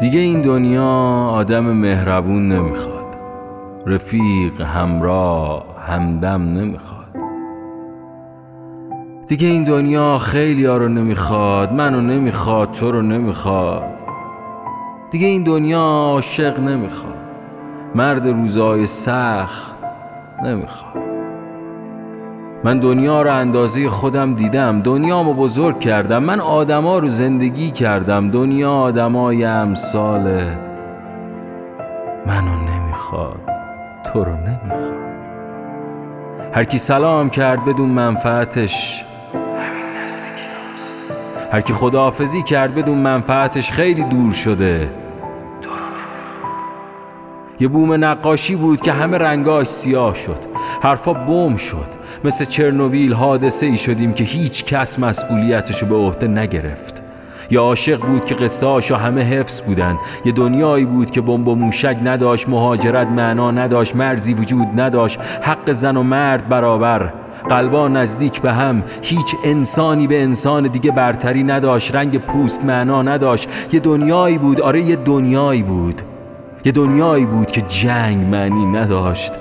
دیگه این دنیا آدم مهربون نمی‌خواد. رفیق همراه همدم نمی‌خواد. دیگه این دنیا خیلی ها رو نمی‌خواد منو نمی‌خواد تو رو نمی‌خواد. دیگه این دنیا عاشق نمی‌خواد. مرد روزای سخت نمی‌خواد. من دنیا رو اندازه خودم دیدم دنیامو بزرگ کردم. من آدما رو زندگی کردم. دنیا آدمای امثال منو نمی‌خواد تو رو نمی‌خواد. هر کی سلام کرد بدون منفعتش. هر کی خداحافظی کرد بدون منفعتش خیلی دور شده. یه بوم نقاشی بود که همه رنگاش سیاه شد. حرفا بم شد. مثل چرنوبیل حادثه ای شدیم که هیچ کس مسئولیتشو به عهده نگرفت. یا عاشق بود که قصهاشو همه حفظ بودن. یه دنیایی بود که بمب و موشک نداشت مهاجرت معنا نداشت مرزی وجود نداشت. حق زن و مرد برابر. قلبا نزدیک به هم. هیچ انسانی به انسان دیگه برتری نداشت. رنگ پوست معنا نداشت. یه دنیایی بود. آره یه دنیایی بود. یه دنیایی بود که جنگ معنی نداشت.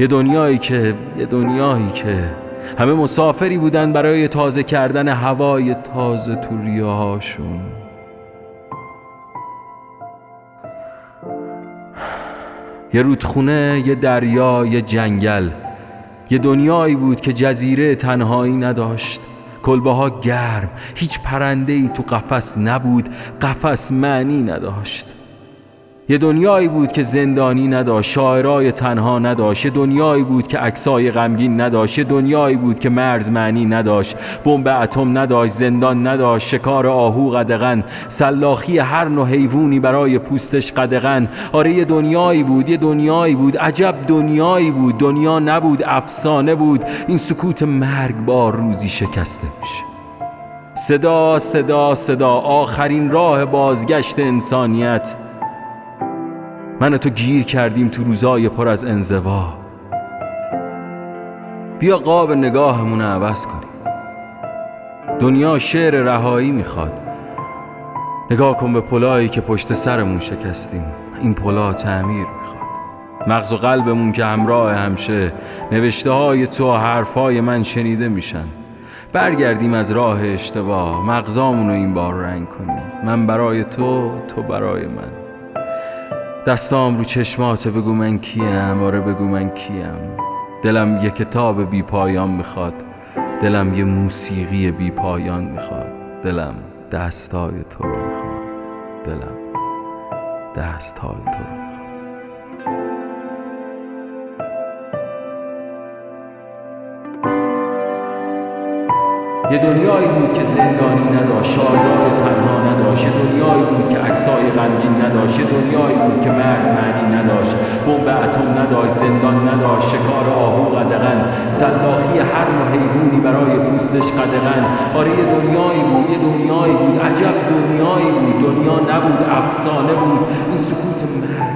یه دنیایی که یه دنیایی که همه مسافری بودن برای تازه کردن هوای تازه تو ریاهاشون یه رودخونه یه دریا یه جنگل. یه دنیایی بود که جزیره تنهایی نداشت. کلبه ها گرم. هیچ پرنده ای تو قفس نبود. قفس معنی نداشت. یه دنیایی بود که زندانی نداشت شاعرای تنها نداشت یه دنیایی بود که عکسای غمگین نداشت یه دنیایی بود که مرز معنی نداشت بمب اتم نداشت زندان نداشت شکار آهو قدغن سلاخی هر نوع حیوانی برای پوستش قدغن. آره یه دنیایی بود یه دنیایی بود عجب دنیایی بود. دنیا نبود افسانه بود. این سکوت مرگبار روزی شکسته میشه. صدا صدا صدا آخرین راه بازگشت انسانیت. من تو گیر کردیم تو روزای پر از انزوا. بیا قاب نگاهمون عوض کنیم. دنیا شعر رهایی می‌خواد. نگاه کن به پلایی که پشت سرمون شکستیم. این پلا تعمیر می‌خواد. مغز و قلبمون که همراه همشه نوشته های تو و حرفای من شنیده میشن. برگردیم از راه اشتباه. مغزامون رو این بار رنگ کنیم. من برای تو تو برای من. دستام رو چشمات بگو من کیم آره بگو من کیم. دلم یه کتاب بی پایان می‌خواد دلم یه موسیقی بی پایان می‌خواد. دلم دستای تو رو می‌خواد دلم دستای تو رو یه دنیایی بود که زندانی نداشت شاعرای تنها عکسای غمگین نداشت. دنیایی بود که مرز معنی نداشت. بمب اتم نداشت زندان نداشت. شکار آهو قدغن. سلاخی هر نوع حیوانی برای پوستش قدغن. آره یه دنیایی بود یه دنیایی بود. عجب دنیایی بود. دنیا نبود افسانه بود. این سکوت مرگ